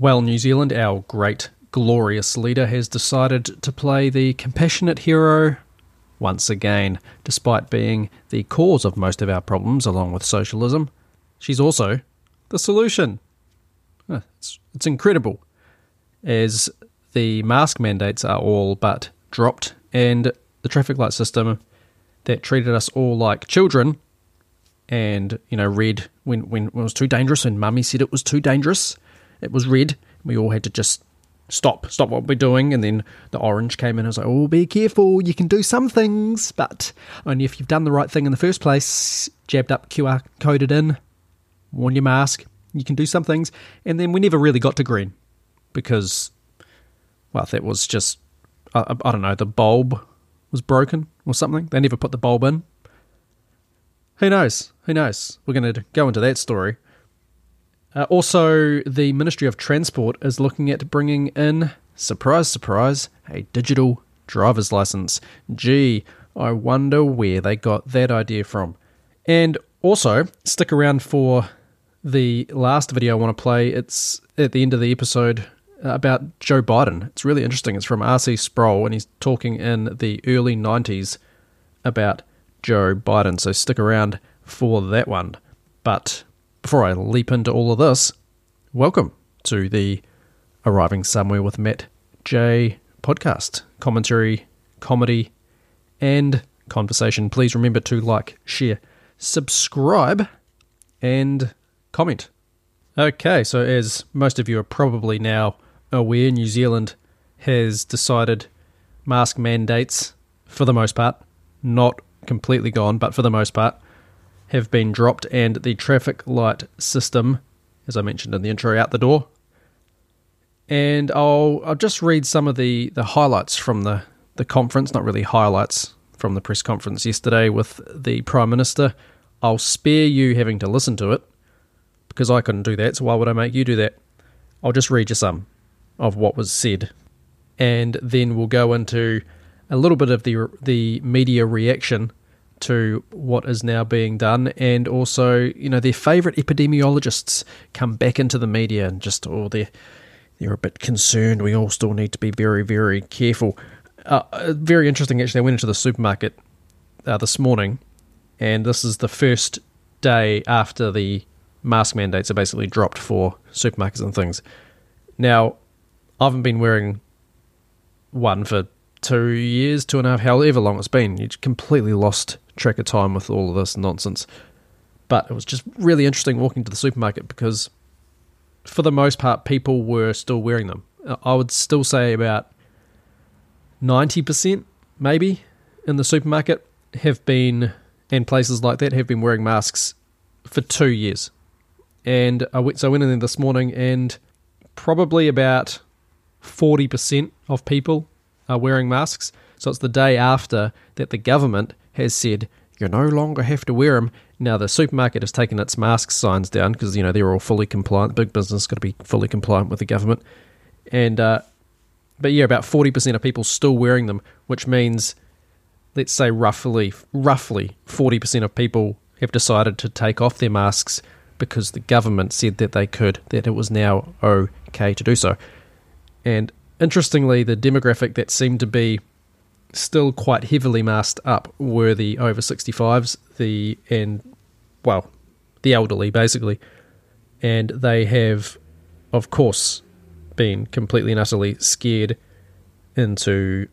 Well, New Zealand, our great, glorious leader, has decided to play the compassionate hero once again, despite being the cause of most of our problems, along with socialism. She's also the solution. Ah, it's, it's incredible. As the mask mandates are all but dropped, and the traffic light system that treated us all like children and, you know, red when, when it was too dangerous and mummy said it was too dangerous it was red. We all had to just stop, stop what we're doing. And then the orange came in I was like, oh, be careful. You can do some things, but only if you've done the right thing in the first place. Jabbed up, QR coded in, worn your mask. You can do some things. And then we never really got to green because, well, that was just, I, I don't know, the bulb was broken or something. They never put the bulb in. Who knows? Who knows? We're going to go into that story. Uh, also, the Ministry of Transport is looking at bringing in, surprise, surprise, a digital driver's license. Gee, I wonder where they got that idea from. And also, stick around for the last video I want to play. It's at the end of the episode uh, about Joe Biden. It's really interesting. It's from R.C. Sproul, and he's talking in the early 90s about Joe Biden. So stick around for that one. But before I leap into all of this, welcome to the Arriving Somewhere with Matt J podcast. Commentary, comedy, and conversation. Please remember to like, share, subscribe, and comment. Okay, so as most of you are probably now aware, New Zealand has decided mask mandates, for the most part, not completely gone, but for the most part, have been dropped, and the traffic light system, as I mentioned in the intro, out the door. And I'll I'll just read some of the, the highlights from the, the conference, not really highlights from the press conference yesterday with the Prime Minister. I'll spare you having to listen to it because I couldn't do that, so why would I make you do that? I'll just read you some of what was said. And then we'll go into a little bit of the the media reaction to what is now being done, and also, you know, their favourite epidemiologists come back into the media and just, oh, they're, they're a bit concerned. We all still need to be very, very careful. Uh, uh, very interesting, actually. I went into the supermarket uh, this morning, and this is the first day after the mask mandates are basically dropped for supermarkets and things. Now, I haven't been wearing one for two years, two and a half, however long it's been. You completely lost track of time with all of this nonsense. But it was just really interesting walking to the supermarket because, for the most part, people were still wearing them. I would still say about 90%, maybe, in the supermarket have been, and places like that, have been wearing masks for two years. And I went, so I went in there this morning, and probably about 40% of people are wearing masks. So it's the day after that the government has said you no longer have to wear them. Now the supermarket has taken its mask signs down because you know they're all fully compliant. Big business got to be fully compliant with the government, and uh, but yeah, about forty percent of people still wearing them, which means let's say roughly roughly forty percent of people have decided to take off their masks because the government said that they could, that it was now okay to do so. And interestingly, the demographic that seemed to be still quite heavily masked up were the over 65s, the and well, the elderly basically, and they have, of course, been completely and utterly scared into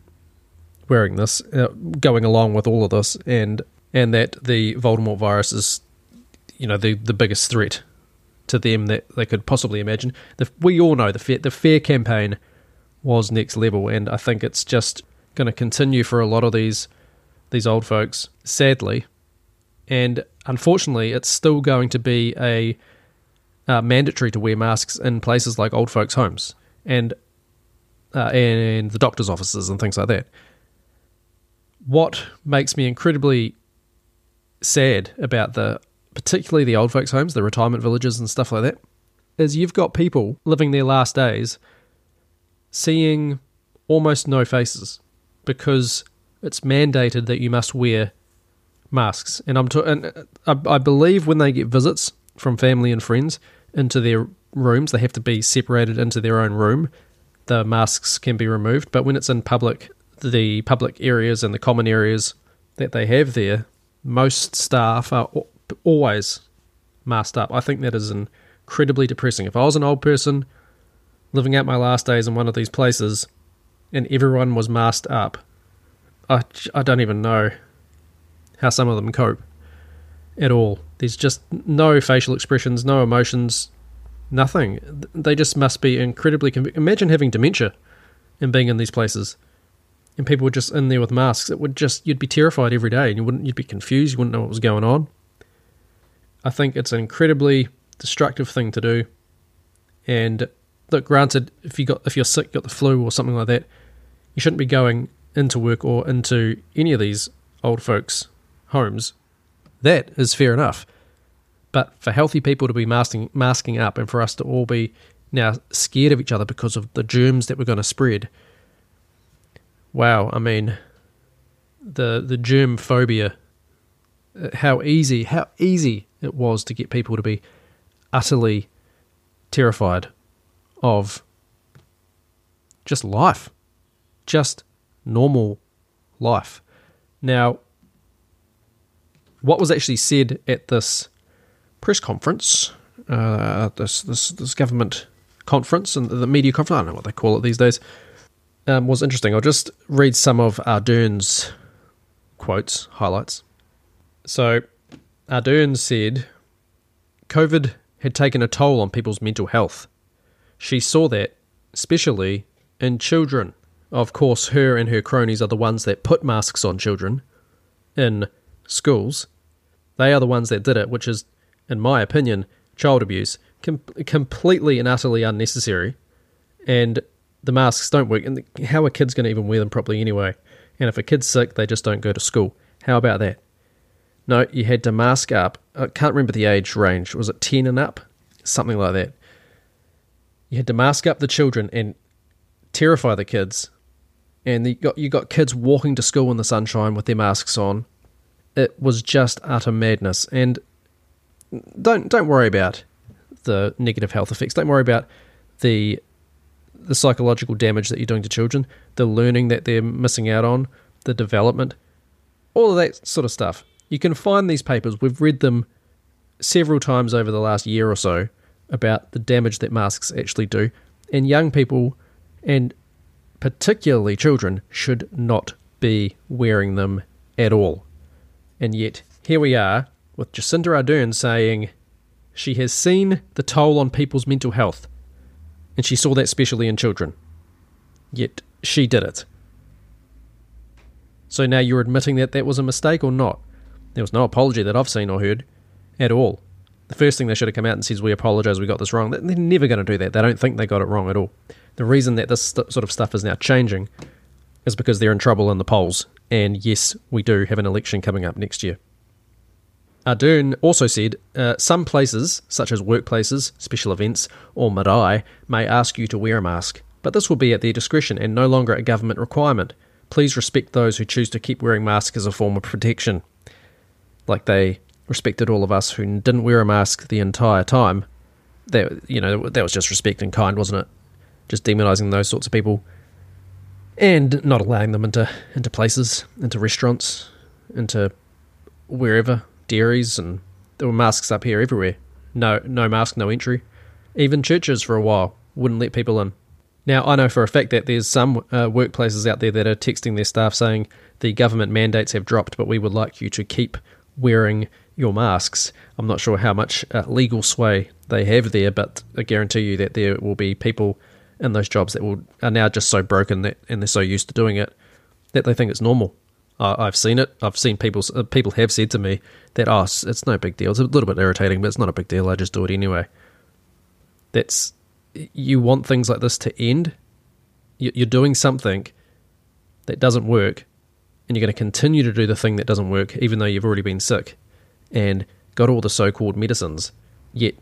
wearing this, uh, going along with all of this, and and that the Voldemort virus is, you know, the the biggest threat to them that they could possibly imagine. The, we all know the fair, the fair campaign was next level, and I think it's just going to continue for a lot of these these old folks, sadly. And unfortunately, it's still going to be a uh, mandatory to wear masks in places like old folks' homes and uh, and the doctor's offices and things like that. What makes me incredibly sad about the particularly the old folks' homes, the retirement villages and stuff like that, is you've got people living their last days seeing almost no faces because it's mandated that you must wear masks. And I'm and uh, I, I believe when they get visits from family and friends into their rooms, they have to be separated into their own room. The masks can be removed, but when it's in public, the public areas and the common areas that they have there, most staff are always masked up. I think that is incredibly depressing. If I was an old person living out my last days in one of these places and everyone was masked up, I, I don't even know how some of them cope at all. There's just no facial expressions, no emotions, nothing. They just must be incredibly. Conv- Imagine having dementia and being in these places, and people were just in there with masks. It would just you'd be terrified every day, and you wouldn't. You'd be confused. You wouldn't know what was going on. I think it's an incredibly destructive thing to do. And look, granted, if you got if you're sick, got the flu or something like that, you shouldn't be going into work or into any of these old folks' homes. That is fair enough. But for healthy people to be masking masking up and for us to all be now scared of each other because of the germs that we're going to spread. Wow, I mean the the germ phobia uh, how easy how easy it was to get people to be utterly terrified of just life, just normal life. Now, what was actually said at this press conference, uh, this, this this government conference and the media conference, I don't know what they call it these days, um, was interesting. I'll just read some of Ardern's quotes, highlights. So, Ardern said COVID had taken a toll on people's mental health. She saw that, especially in children. Of course, her and her cronies are the ones that put masks on children in schools. They are the ones that did it, which is, in my opinion, child abuse. Com- completely and utterly unnecessary. And the masks don't work. And how are kids going to even wear them properly anyway? And if a kid's sick, they just don't go to school. How about that? No, you had to mask up. I can't remember the age range. Was it 10 and up? Something like that. You had to mask up the children and terrify the kids. And you got, you got kids walking to school in the sunshine with their masks on. It was just utter madness. And don't don't worry about the negative health effects. Don't worry about the the psychological damage that you're doing to children, the learning that they're missing out on, the development, all of that sort of stuff. You can find these papers. We've read them several times over the last year or so about the damage that masks actually do. And young people, and particularly children, should not be wearing them at all. And yet, here we are with Jacinda Ardern saying she has seen the toll on people's mental health. And she saw that especially in children. Yet, she did it. So now you're admitting that that was a mistake or not? There was no apology that I've seen or heard at all. The first thing they should have come out and says, "We apologise, we got this wrong." They're never going to do that. They don't think they got it wrong at all. The reason that this st- sort of stuff is now changing is because they're in trouble in the polls. And yes, we do have an election coming up next year. Ardern also said uh, some places, such as workplaces, special events, or marae, may ask you to wear a mask, but this will be at their discretion and no longer a government requirement. Please respect those who choose to keep wearing masks as a form of protection like they respected all of us who didn't wear a mask the entire time. That you know that was just respect and kind, wasn't it? Just demonizing those sorts of people, and not allowing them into into places, into restaurants, into wherever dairies, and there were masks up here everywhere. No, no mask, no entry. Even churches for a while wouldn't let people in. Now, I know for a fact that there's some uh, workplaces out there that are texting their staff saying the government mandates have dropped, but we would like you to keep wearing your masks. I'm not sure how much uh, legal sway they have there, but I guarantee you that there will be people in those jobs that will are now just so broken that and they're so used to doing it that they think it's normal. Uh, I've seen it. I've seen people. Uh, people have said to me that oh, it's, no big deal. It's a little bit irritating, but it's not a big deal. I just do it anyway. That's you want things like this to end. You're doing something that doesn't work, and you're going to continue to do the thing that doesn't work, even though you've already been sick and got all the so called medicines, yet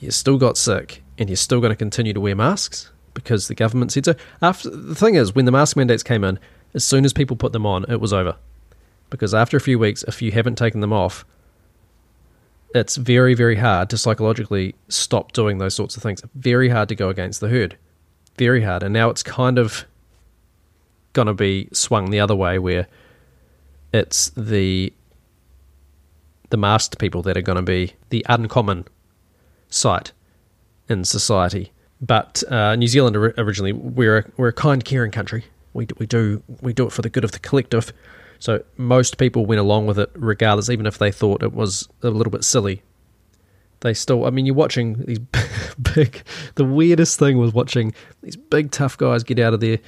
you still got sick and you're still going to continue to wear masks because the government said so. After, the thing is, when the mask mandates came in, as soon as people put them on, it was over. Because after a few weeks, if you haven't taken them off, it's very, very hard to psychologically stop doing those sorts of things. Very hard to go against the herd. Very hard. And now it's kind of going to be swung the other way where it's the the masked people that are going to be the uncommon sight in society. But uh, New Zealand originally we're a, we're a kind, caring country. We we do we do it for the good of the collective. So most people went along with it regardless, even if they thought it was a little bit silly. They still, I mean, you're watching these big. The weirdest thing was watching these big tough guys get out of their,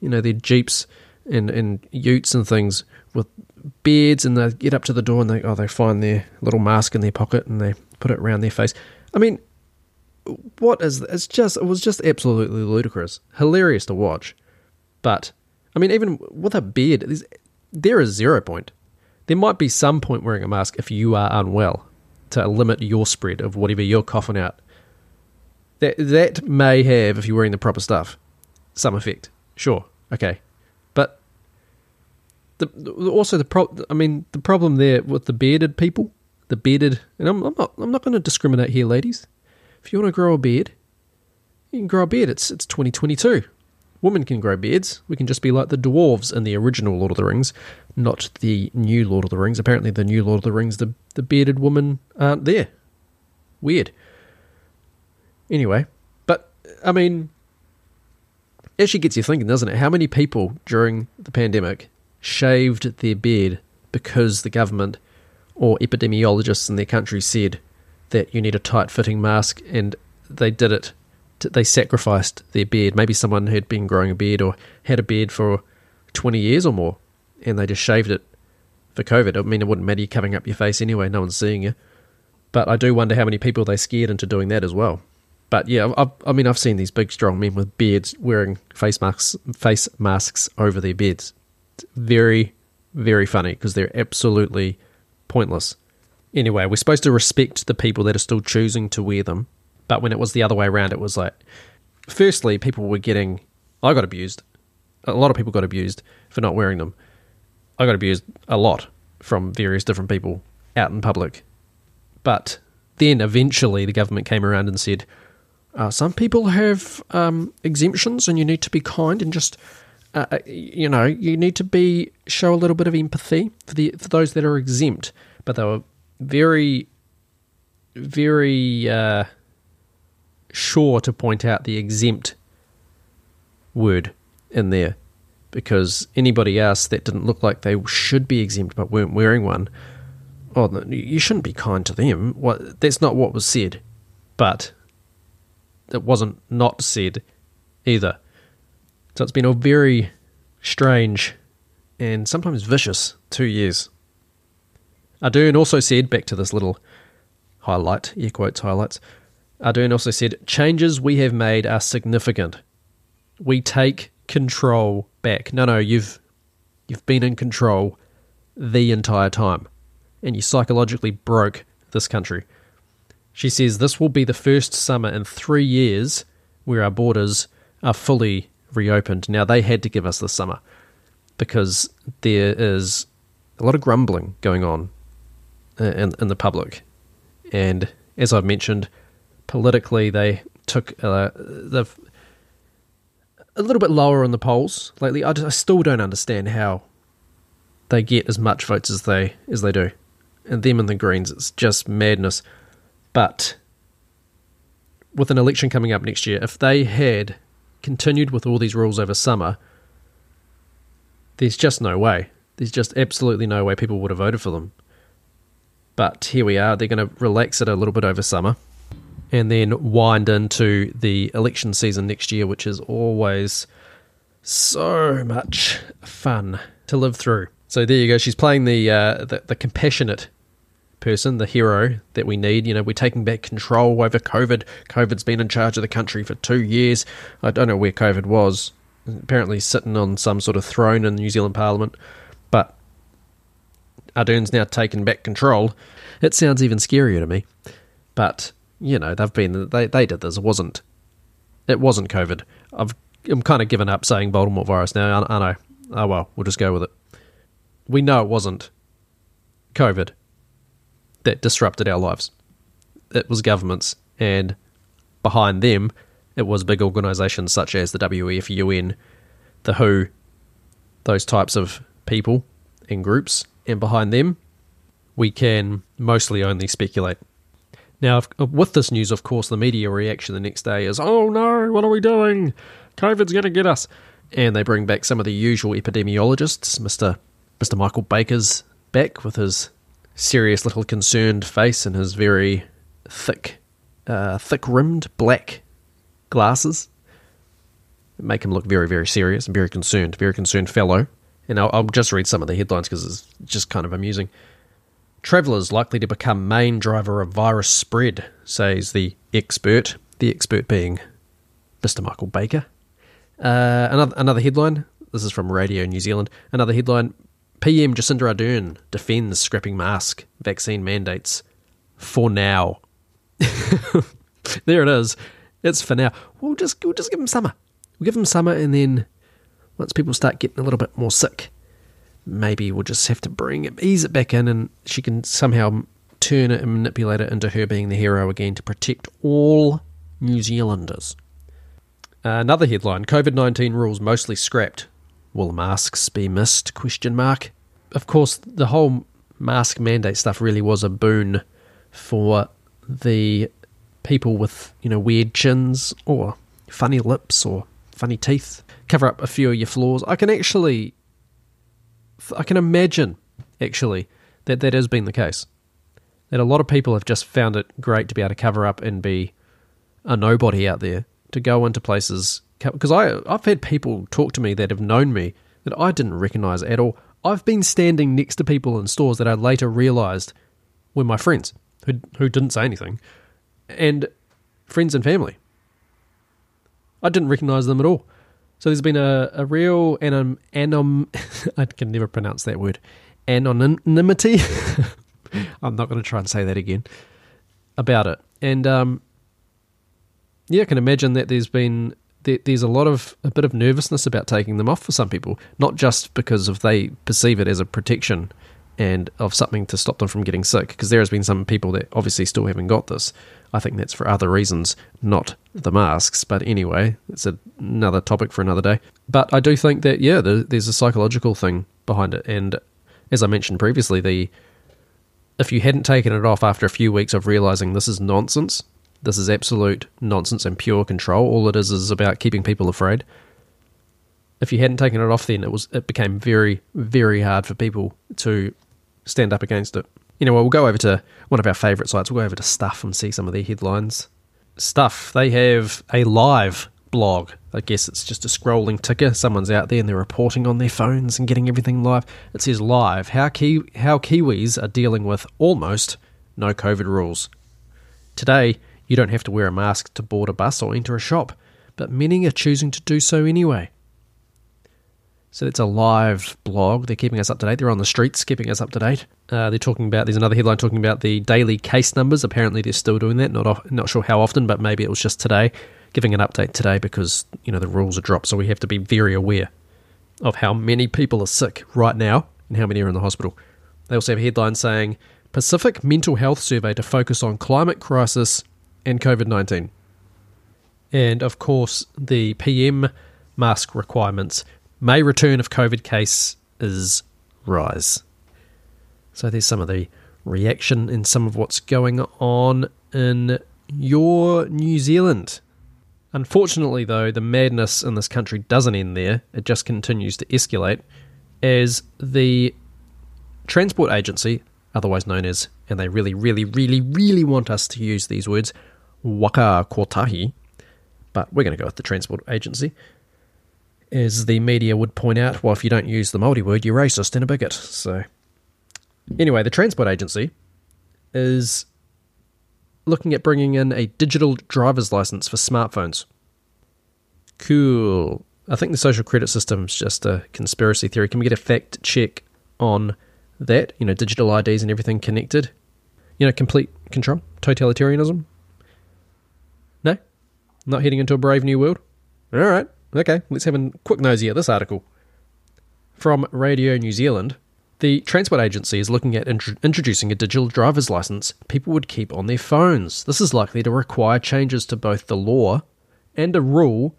you know, their jeeps and and utes and things with beards, and they get up to the door and they oh they find their little mask in their pocket and they put it around their face. I mean, what is it's just it was just absolutely ludicrous, hilarious to watch. But I mean, even with a beard, there is zero point. There might be some point wearing a mask if you are unwell to limit your spread of whatever you're coughing out. That that may have, if you're wearing the proper stuff, some effect. Sure, okay, the also the pro. I mean, the problem there with the bearded people, the bearded, and I'm, I'm not I'm not going to discriminate here, ladies. If you want to grow a beard, you can grow a beard. It's it's 2022. Women can grow beards. We can just be like the dwarves in the original Lord of the Rings, not the new Lord of the Rings. Apparently, the new Lord of the Rings, the, the bearded women aren't there. Weird. Anyway, but, I mean, actually gets you thinking, doesn't it? How many people during the pandemic shaved their beard because the government or epidemiologists in their country said that you need a tight fitting mask and they did it they sacrificed their beard. Maybe someone had been growing a beard or had a beard for 20 years or more, and they just shaved it for COVID. I mean, it wouldn't matter you covering up your face anyway, no one's seeing you. But I do wonder how many people they scared into doing that as well. But yeah, I've, I mean, I've seen these big, strong men with beards wearing face masks, face masks over their beards. Very, very funny because they're absolutely pointless. Anyway, we're supposed to respect the people that are still choosing to wear them but when it was the other way around, it was like, firstly, people were getting, I got abused. A lot of people got abused for not wearing them. I got abused a lot from various different people out in public. But then eventually the government came around and said, uh, some people have um, exemptions and you need to be kind and just, uh, uh you know, you need to be show a little bit of empathy for the for those that are exempt. But they were very, very. Uh, sure to point out the exempt word in there because anybody else that didn't look like they should be exempt but weren't wearing one, oh, you shouldn't be kind to them. What that's not what was said, but it wasn't not said either. So it's been a very strange and sometimes vicious two years. Ardern also said, back to this little highlight, air quotes highlights, Ardern also said, changes we have made are significant. We take control back. No, no, you've you've been in control the entire time. And you psychologically broke this country. She says this will be the first summer in three years where our borders are fully reopened. Now they had to give us this summer because there is a lot of grumbling going on in, in the public. And as I've mentioned, politically they took uh, the a little bit lower on the polls lately. I, just, I still don't understand how they get as much votes as they as they do, and them and the Greens, it's just madness. But with an election coming up next year, if they had continued with all these rules over summer, there's just no way. There's just absolutely no way people would have voted for them. But here we are. They're going to relax it a little bit over summer and then wind into the election season next year, which is always so much fun to live through. So there you go. She's playing the uh, the, the compassionate person, the hero that we need. You know, we're taking back control over COVID. COVID's been in charge of the country for two years. I don't know where COVID was. Apparently, sitting on some sort of throne in the New Zealand Parliament, but Ardern's now taken back control. It sounds even scarier to me. But you know they've been they they did this. It wasn't it wasn't COVID. I've I'm kind of given up saying Voldemort virus now. I, I know. Oh well, we'll just go with it. We know it wasn't COVID, that disrupted our lives. It was governments, and behind them, it was big organisations such as the WEF, UN, the WHO, those types of people and groups, and behind them, we can mostly only speculate. Now, with this news, of course, the media reaction the next day is, oh no, what are we doing? COVID's going to get us. And they bring back some of the usual epidemiologists. Mr. Mr. Michael Baker's back with his serious little concerned face and his very thick, uh, thick rimmed black glasses. Make him look very, very serious and very concerned, very concerned fellow. And I'll, I'll just read some of the headlines because it's just kind of amusing. Travellers likely to become main driver of virus spread, says the expert. The expert being Mr. Michael Baker. Uh, another another headline. This is from Radio New Zealand. Another headline: PM Jacinda Ardern defends scrapping mask vaccine mandates for now. there it is. It's for now. We'll just we'll just give them summer. We'll give them summer, and then once people start getting a little bit more sick, maybe we'll just have to bring it, ease it back in, and she can somehow turn it and manipulate it into her being the hero again to protect all New Zealanders. Another headline: COVID nineteen rules mostly scrapped. Will masks be missed? Question mark. Of course, the whole mask mandate stuff really was a boon for the people with you know weird chins or funny lips or funny teeth. Cover up a few of your flaws. I can actually, I can imagine actually that that has been the case. That a lot of people have just found it great to be able to cover up and be a nobody out there to go into places because I I've had people talk to me that have known me that I didn't recognize at all. I've been standing next to people in stores that I later realized were my friends who who didn't say anything, and friends and family. I didn't recognize them at all. So there's been a, a real anom, anom I can never pronounce that word anonymity. I'm not going to try and say that again about it. And um, yeah, I can imagine that there's been there, there's a lot of a bit of nervousness about taking them off for some people, not just because of they perceive it as a protection and of something to stop them from getting sick. Because there has been some people that obviously still haven't got this. I think that's for other reasons, not the masks. But anyway, it's a, another topic for another day. But I do think that yeah, there, there's a psychological thing behind it, and as I mentioned previously, the if you hadn't taken it off after a few weeks of realizing this is nonsense, this is absolute nonsense and pure control. All it is is about keeping people afraid. If you hadn't taken it off, then it was it became very very hard for people to stand up against it. Well, we'll go over to one of our favourite sites. We'll go over to Stuff and see some of their headlines. Stuff. They have a live blog. I guess it's just a scrolling ticker. Someone's out there and they're reporting on their phones and getting everything live. It says live. How Ki- how Kiwis are dealing with almost no COVID rules. Today, you don't have to wear a mask to board a bus or enter a shop, but many are choosing to do so anyway. So it's a live blog. They're keeping us up to date. They're on the streets, keeping us up to date. Uh, they're talking about. There's another headline talking about the daily case numbers. Apparently, they're still doing that. Not off, not sure how often, but maybe it was just today, giving an update today because you know the rules are dropped. So we have to be very aware of how many people are sick right now and how many are in the hospital. They also have a headline saying Pacific Mental Health Survey to focus on climate crisis and COVID 19. And of course, the PM mask requirements may return if COVID cases rise. So there's some of the reaction in some of what's going on in your New Zealand. Unfortunately, though, the madness in this country doesn't end there. It just continues to escalate as the Transport Agency, otherwise known as, and they really, really, really, really want us to use these words, Waka Kotahi, but we're going to go with the Transport Agency. As the media would point out, well, if you don't use the Māori word, you're racist and a bigot. So, anyway, the Transport Agency is looking at bringing in a digital driver's license for smartphones. Cool. I think the social credit system is just a conspiracy theory. Can we get a fact check on that? You know, digital IDs and everything connected. You know, complete control, totalitarianism. Not heading into a brave new world? All right, okay, let's have a quick nosy at this article. From Radio New Zealand, the transport agency is looking at int- introducing a digital driver's license people would keep on their phones. This is likely to require changes to both the law and a rule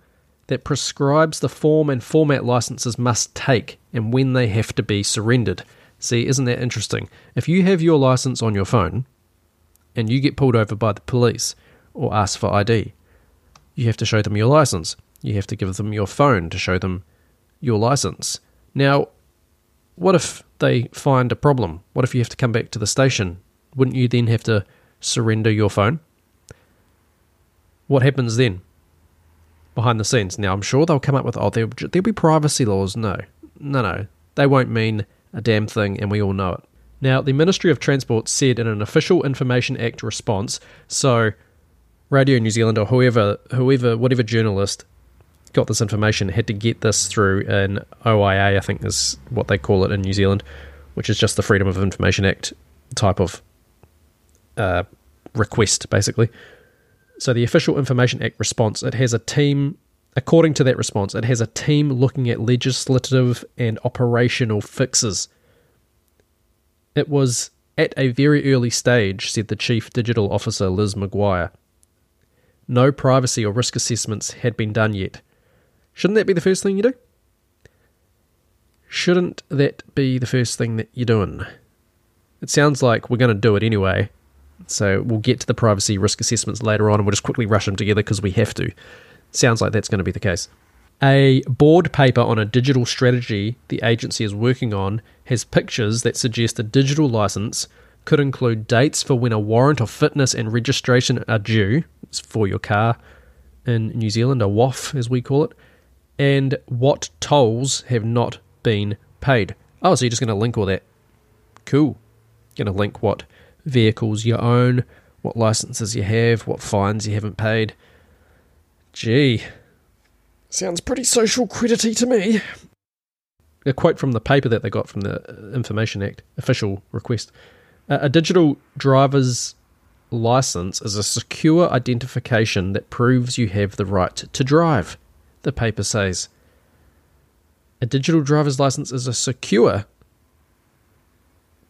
that prescribes the form and format licenses must take and when they have to be surrendered. See, isn't that interesting? If you have your license on your phone and you get pulled over by the police or ask for ID, you have to show them your license. You have to give them your phone to show them your license. Now, what if they find a problem? What if you have to come back to the station? Wouldn't you then have to surrender your phone? What happens then? Behind the scenes. Now, I'm sure they'll come up with, oh, there'll, there'll be privacy laws. No, no, no. They won't mean a damn thing, and we all know it. Now, the Ministry of Transport said in an official Information Act response, so Radio New Zealand or whoever, whoever, whatever journalist got this information had to get this through an OIA, I think is what they call it in New Zealand, which is just the Freedom of Information Act type of uh, request, basically. So the official Information Act response, it has a team. According to that response, it has a team looking at legislative and operational fixes. It was at a very early stage, said the Chief Digital Officer Liz McGuire. No privacy or risk assessments had been done yet. Shouldn't that be the first thing you do? Shouldn't that be the first thing that you're doing? It sounds like we're going to do it anyway. So we'll get to the privacy risk assessments later on and we'll just quickly rush them together because we have to. Sounds like that's going to be the case. A board paper on a digital strategy the agency is working on has pictures that suggest a digital license could include dates for when a warrant of fitness and registration are due. It's for your car in New Zealand, a WOF as we call it, and what tolls have not been paid. Oh, so you're just going to link all that. Cool. Going to link what vehicles you own, what licenses you have, what fines you haven't paid. Gee, sounds pretty social credity to me. A quote from the paper that they got from the Information Act official request. A digital driver's license is a secure identification that proves you have the right to drive the paper says. A digital driver's license is a secure.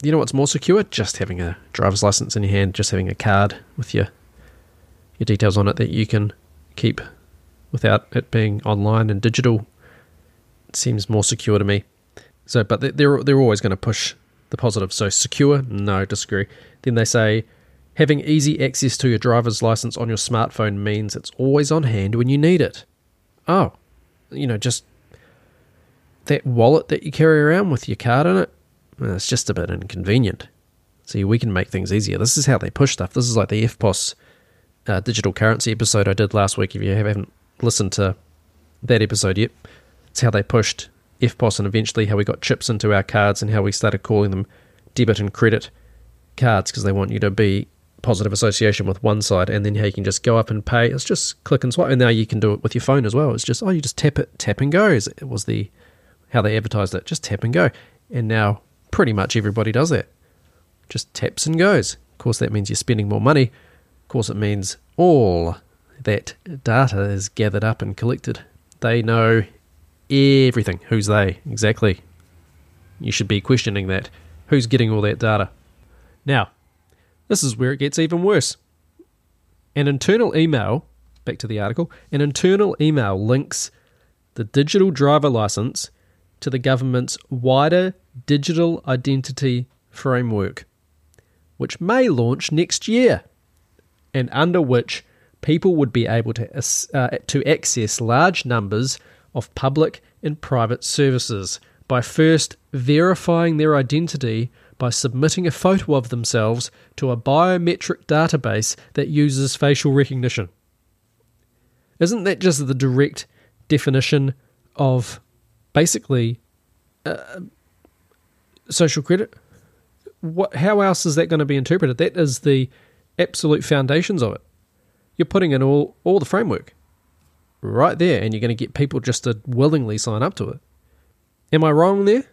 You know what's more secure? Just having a driver's license in your hand, just having a card with your your details on it that you can keep without it being online and digital. It seems more secure to me. So, but they're they're always going to push the positive. So secure, no, disagree. Then they say having easy access to your driver's license on your smartphone means it's always on hand when you need it oh, you know, just that wallet that you carry around with your card in it, it's just a bit inconvenient. See, we can make things easier. This is how they push stuff. This is like the EFTPOS uh, digital currency episode I did last week. If you haven't listened to that episode yet, it's how they pushed EFTPOS and eventually how we got chips into our cards and how we started calling them debit and credit cards because they want you to be positive association with one side, and then how you can just go up and pay. It's just click and swipe, and now you can do it with your phone as well. It's just oh, you just tap it, tap and go. It was the how they advertised it. Just tap and go, and now pretty much everybody does that. Just taps and goes. Of course, that means you're spending more money. Of course, it means all that data is gathered up and collected. They know everything. Who's they? Exactly. You should be questioning that. Who's getting all that data? Now, this is where it gets even worse. An internal email, back to the article, an internal email links the digital driver license to the government's wider digital identity framework, which may launch next year, and under which people would be able to, uh, to access large numbers of public and private services by first verifying their identity by submitting a photo of themselves to a biometric database that uses facial recognition. Isn't that just the direct definition of basically uh, social credit? What, how else is that going to be interpreted? That is the absolute foundations of it. You're putting in all, all the framework right there, and you're going to get people just to willingly sign up to it. Am I wrong there?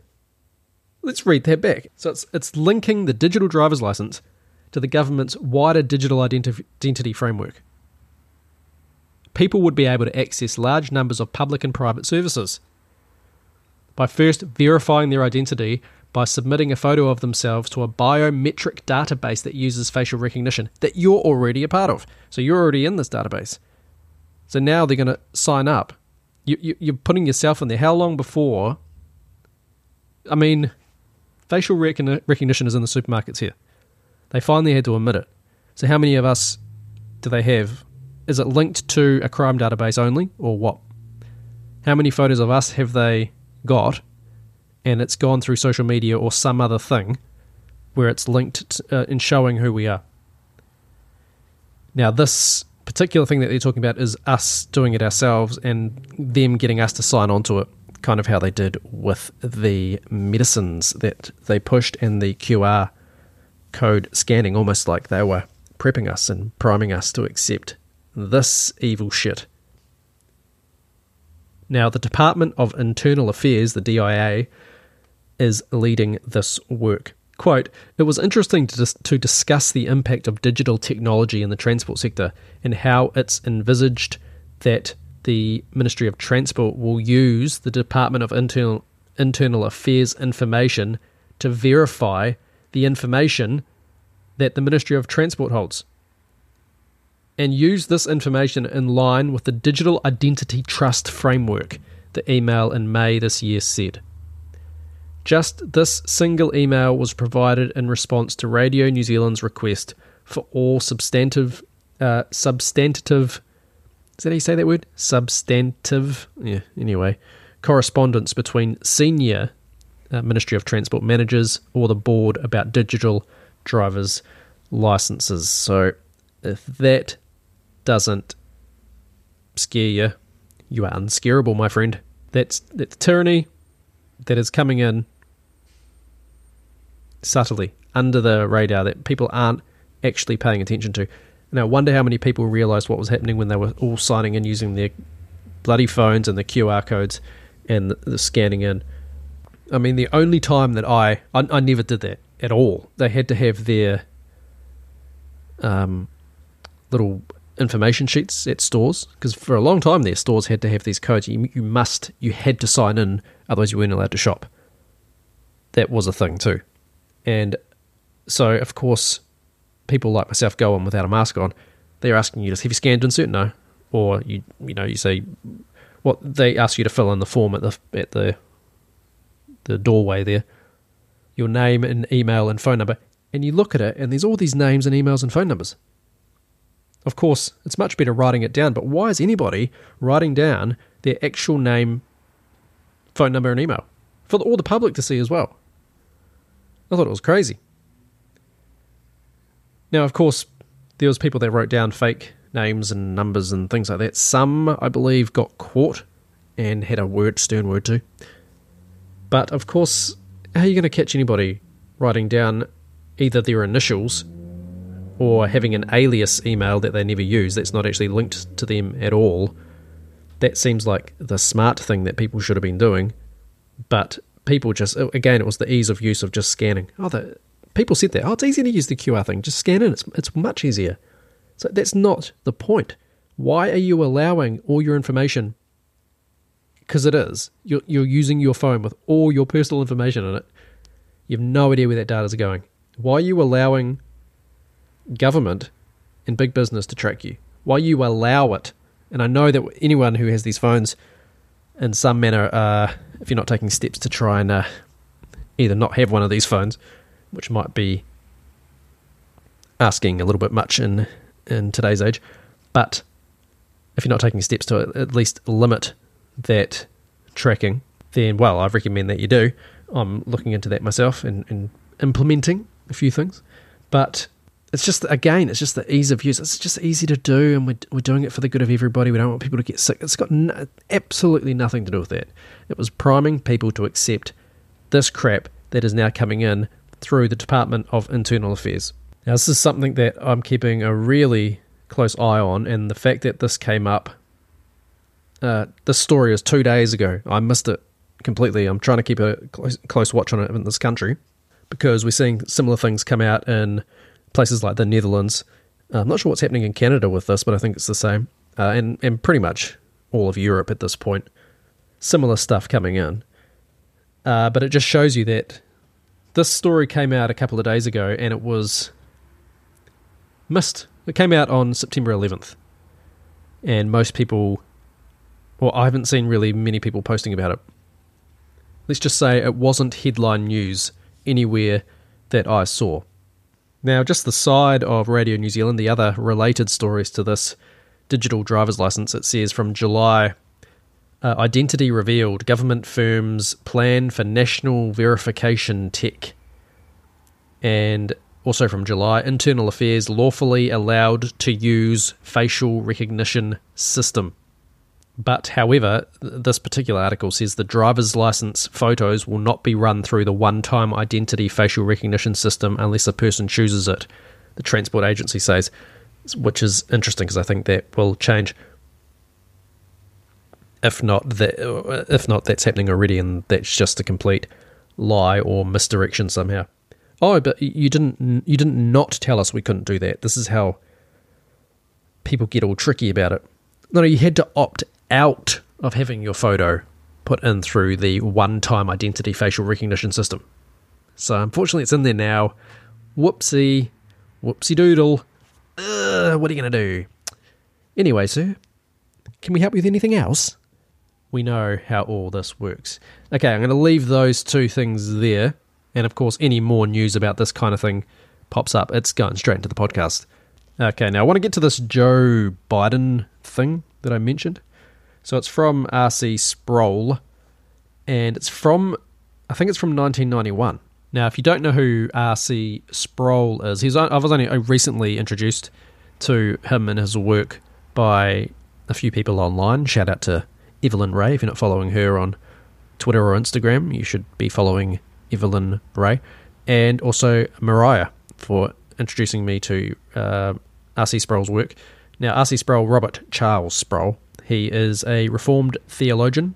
Let's read that back. So it's, it's linking the digital driver's license to the government's wider digital identi- identity framework. People would be able to access large numbers of public and private services. By first verifying their identity by submitting a photo of themselves to a biometric database that uses facial recognition that you're already a part of. So you're already in this database. So now they're going to sign up. You, you, you're putting yourself in there. How long before? I mean, facial recognition is in the supermarkets here. They finally had to admit it. So how many of us do they have? Is it linked to a crime database only, or what? How many photos of us have they got and it's gone through social media or some other thing where it's linked uh, in showing who we are. Now, this particular thing that they're talking about is us doing it ourselves and them getting us to sign on to it, kind of how they did with the medicines that they pushed and the QR code scanning, almost like they were prepping us and priming us to accept this evil shit. Now, the Department of Internal Affairs, the DIA, is leading this work. Quote, it was interesting to, dis- to discuss the impact of digital technology in the transport sector and how it's envisaged that the Ministry of Transport will use the Department of Internal, Internal Affairs information to verify the information that the Ministry of Transport holds and use this information in line with the Digital Identity Trust Framework, the email in May this year said. Just this single email was provided in response to Radio New Zealand's request for all substantive, uh, substantive, is that how you say that word? Substantive, yeah, anyway, correspondence between senior uh, Ministry of Transport managers or the board about digital drivers' licenses. So if that doesn't scare you, you are unscarable, my friend. That's, that's tyranny that is coming in subtly under the radar that people aren't actually paying attention to. And I wonder how many people realized what was happening when they were all signing in using their bloody phones and the QR codes and the, the scanning in. I mean, the only time that I, I, I never did that at all. They had to have their um, little information sheets at stores because for a long time their stores had to have these codes. You, you must, you had to sign in, otherwise you weren't allowed to shop. That was a thing too. And so, of course, people like myself go on without a mask on. They're asking you, "Have you scanned insert?" No, or you you know you say what they ask you to fill in the form at the at the the doorway there, your name and email and phone number, and you look at it, and there's all these names and emails and phone numbers. Of course, it's much better writing it down, but why is anybody writing down their actual name, phone number, and email for all the public to see as well? I thought it was crazy. Now, of course, there was people that wrote down fake names and numbers and things like that. Some, I believe, got caught and had a word, stern word to. But of course, how are you going to catch anybody writing down either their initials or having an alias email that they never use that's not actually linked to them at all? That seems like the smart thing that people should have been doing. But people just uh, again it was the ease of use of just scanning. Oh, the people said that. Oh, it's easy to use the QR thing. Just scan in. It's it's much easier. So that's not the point. Why are you allowing all your information? Because it is. You're you're using your phone with all your personal information in it. You have no idea where that data is going. Why are you allowing government and big business to track you? Why you allow it? And I know that anyone who has these phones in some manner, uh, if you're not taking steps to try and uh, either not have one of these phones, which might be asking a little bit much in in today's age, but if you're not taking steps to at least limit that tracking, then well, I recommend that you do. I'm looking into that myself and, and implementing a few things, but it's just again, it's just the ease of use. It's just easy to do, and we're, we're doing it for the good of everybody. We don't want people to get sick. It's got no, absolutely nothing to do with that. It was priming people to accept this crap that is now coming in through the Department of Internal Affairs. Now, this is something that I'm keeping a really close eye on, and the fact that this came up, uh, this story is two days ago. I missed it completely. I'm trying to keep a close, close watch on it in this country because we're seeing similar things come out in places like the Netherlands. Uh, I'm not sure what's happening in Canada with this, but I think it's the same. Uh, and, and pretty much all of Europe at this point. Similar stuff coming in. Uh, but it just shows you that this story came out a couple of days ago and it was missed. It came out on September 11th. And most people, well, I haven't seen really many people posting about it. Let's just say it wasn't headline news anywhere that I saw. Now, just the side of Radio New Zealand, the other related stories to this digital driver's license, it says from July uh, identity revealed, government firms plan for national verification tech. And also from July, Internal Affairs lawfully allowed to use facial recognition system. But, however, this particular article says the driver's license photos will not be run through the one time identity facial recognition system unless a person chooses it, the transport agency says, which is interesting because I think that will change. If not, that, uh, if not, that's happening already, and that's just a complete lie or misdirection somehow. Oh, but you didn't you didn't not tell us we couldn't do that. This is how people get all tricky about it. No, no, you had to opt out of having your photo put in through the one-time identity facial recognition system. So unfortunately, it's in there now. Whoopsie, whoopsie doodle. Ugh, what are you going to do? Anyway, sir, can we help you with anything else? We know how all this works. Okay, I'm going to leave those two things there. And of course, any more news about this kind of thing pops up, it's going straight into the podcast. Okay, now I want to get to this Joe Biden thing that I mentioned. So it's from R.C. Sproul, and it's from, I think it's from 1991. Now, if you don't know who R.C. Sproul is, he's I was only recently introduced to him and his work by a few people online. Shout out to Evelyn Ray. If you're not following her on Twitter or Instagram, you should be following Evelyn Ray. and also Mariah for introducing me to uh, R.C. Sproul's work. Now, R.C. Sproul, Robert Charles Sproul, he is a Reformed theologian,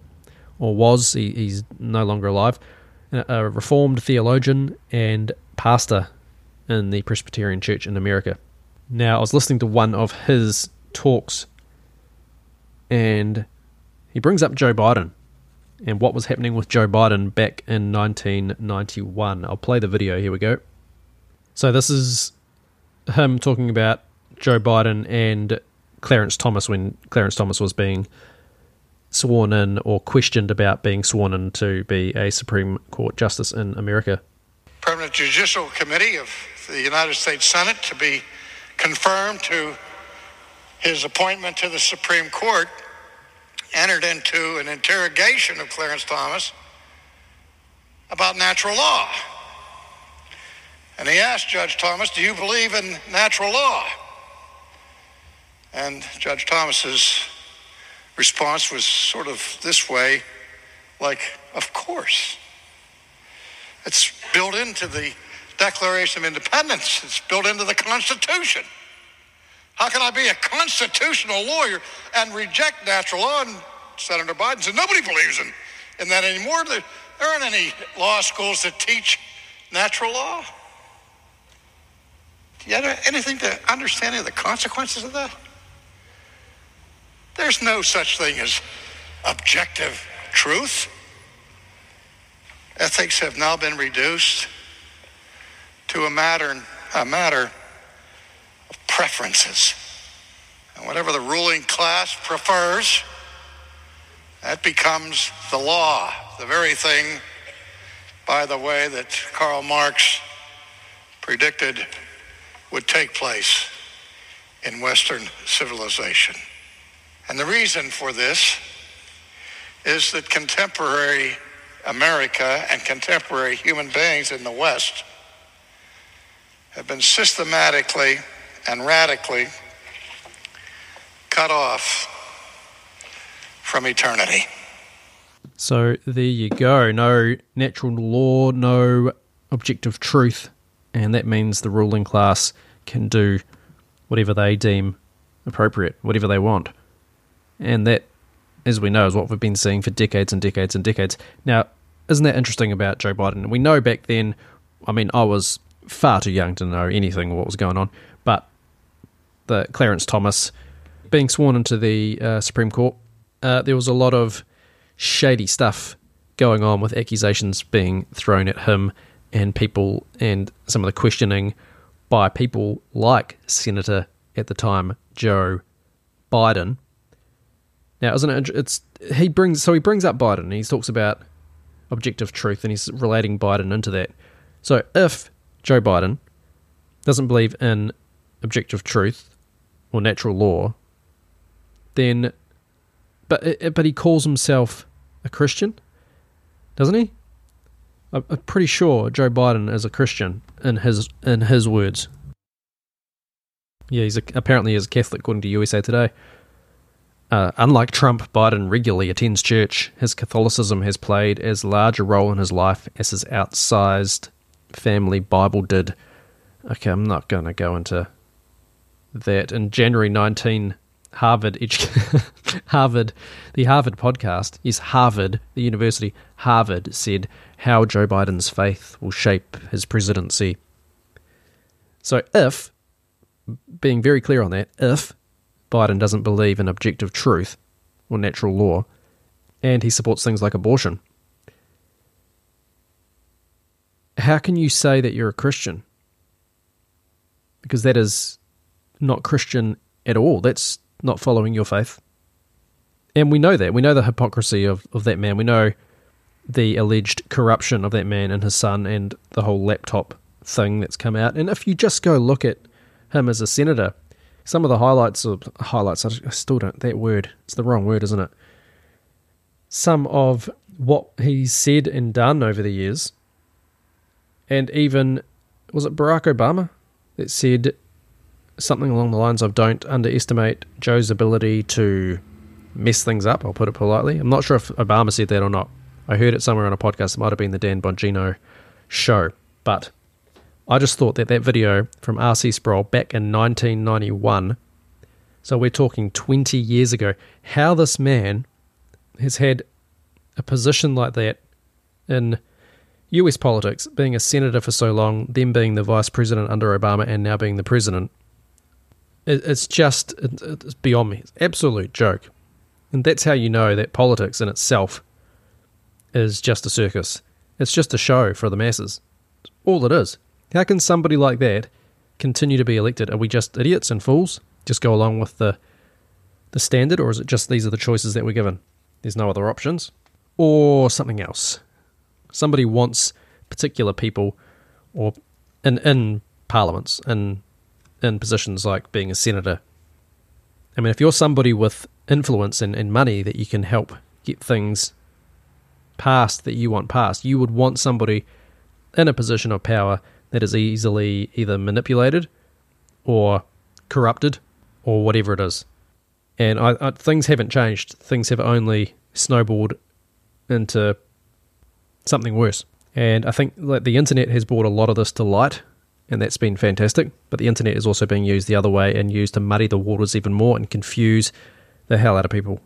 or was, he, he's no longer alive, a Reformed theologian and pastor in the Presbyterian Church in America. Now, I was listening to one of his talks, and he brings up Joe Biden and what was happening with Joe Biden back in 1991. I'll play the video. Here we go. So, this is him talking about Joe Biden and Clarence Thomas when Clarence Thomas was being sworn in or questioned about being sworn in to be a Supreme Court justice in America. Permanent Judicial Committee of the United States Senate to be confirmed to his appointment to the Supreme Court entered into an interrogation of Clarence Thomas about natural law. And he asked Judge Thomas, Do you believe in natural law? And Judge Thomas's response was sort of this way like, Of course. It's built into the Declaration of Independence, it's built into the Constitution. How can I be a constitutional lawyer and reject natural law? And Senator Biden said, nobody believes in, in that anymore. There, aren't any law schools that teach natural law. Do you have anything to understanding of the consequences of that? There's no such thing as objective truth. Ethics have now been reduced to a matter, a matter of preferences. And whatever the ruling class prefers, that becomes the law, the very thing, by the way, that Karl Marx predicted would take place in Western civilization. And the reason for this is that contemporary America and contemporary human beings in the West have been systematically and radically cut off from eternity. So there you go. No natural law, no objective truth, and that means the ruling class can do whatever they deem appropriate, whatever they want. And that, as we know, is what we've been seeing for decades and decades and decades. Now, isn't that interesting about Joe Biden? We know back then, I mean, I was far too young to know anything what was going on, but the Clarence Thomas being sworn into the uh, Supreme Court, uh, there was a lot of shady stuff going on with accusations being thrown at him and people and some of the questioning by people like Senator at the time Joe Biden. Now, isn't it? It's he brings so he brings up Biden. And he talks about objective truth, and he's relating Biden into that. So, if Joe Biden doesn't believe in objective truth or natural law, then, but but he calls himself a Christian, doesn't he? I'm pretty sure Joe Biden is a Christian in his in his words. Yeah, he's a, apparently is Catholic according to USA Today. Uh, unlike Trump, Biden regularly attends church. His Catholicism has played as large a role in his life as his outsized family Bible did. Okay, I'm not going to go into that. In January 19, Harvard, Harvard, the Harvard podcast, is Harvard, the university, Harvard said how Joe Biden's faith will shape his presidency. So, if, being very clear on that, if Biden doesn't believe in objective truth or natural law, and he supports things like abortion, how can you say that you're a Christian? Because that is not Christian at all. That's not following your faith. And we know that. We know the hypocrisy of, of that man. We know the alleged corruption of that man and his son and the whole laptop thing that's come out. And if you just go look at him as a senator, some of the highlights of highlights, I still don't, that word, it's the wrong word, isn't it? Some of what he's said and done over the years, and even, was it Barack Obama that said something along the lines of don't underestimate Joe's ability to mess things up, I'll put it politely. I'm not sure if Obama said that or not. I heard it somewhere on a podcast. It might have been the Dan Bongino show. But I just thought that that video from R.C. Sproul back in 1991, so we're talking 20 years ago, how this man has had a position like that in US politics, being a senator for so long, then being the vice president under Obama, and now being the president. It's just it's beyond me. It's absolute joke. And that's how you know that politics in itself is just a circus. It's just a show for the masses. all it is. How can somebody like that continue to be elected? Are we just idiots and fools? Just go along with the the standard, or is it just these are the choices that we're given? There's no other options, or something else. Somebody wants particular people, or in in parliaments, in in positions like being a senator. I mean, if you're somebody with influence and, and money that you can help get things passed that you want passed. You would want somebody in a position of power that is easily either manipulated or corrupted or whatever it is. And I, I, things haven't changed. Things have only snowballed into something worse. And I think like the internet has brought a lot of this to light, and that's been fantastic. But the internet is also being used the other way and used to muddy the waters even more and confuse the hell out of people.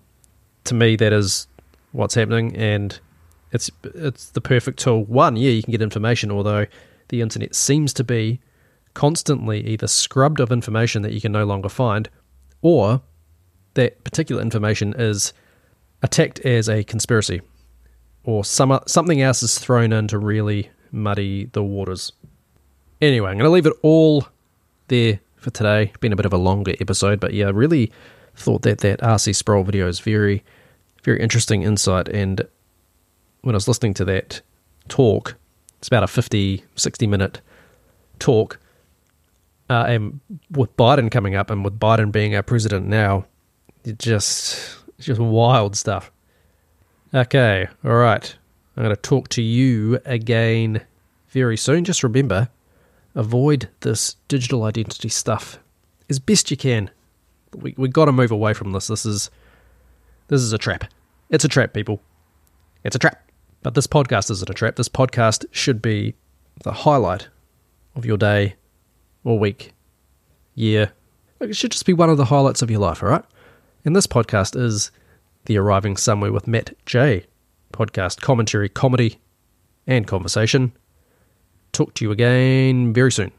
To me, that is what's happening, and it's it's the perfect tool. One, yeah, you can get information, although the internet seems to be constantly either scrubbed of information that you can no longer find, or that particular information is attacked as a conspiracy, or some something else is thrown in to really muddy the waters. Anyway, I'm going to leave it all there for today. Been a bit of a longer episode, but yeah, I really thought that that RC Sproul video is very, very interesting insight and when I was listening to that talk, it's about a 50, 60 minute talk. Uh, and with Biden coming up and with Biden being our president now, it just it's just wild stuff. Okay, all right. I'm going to talk to you again very soon. Just remember, avoid this digital identity stuff as best you can. We we got to move away from this. This is this is a trap. It's a trap, people. It's a trap. But this podcast isn't a trap. This podcast should be the highlight of your day or week, year. It should just be one of the highlights of your life, all right? And this podcast is the Arriving Somewhere with Matt J podcast, commentary, comedy, and conversation. Talk to you again very soon.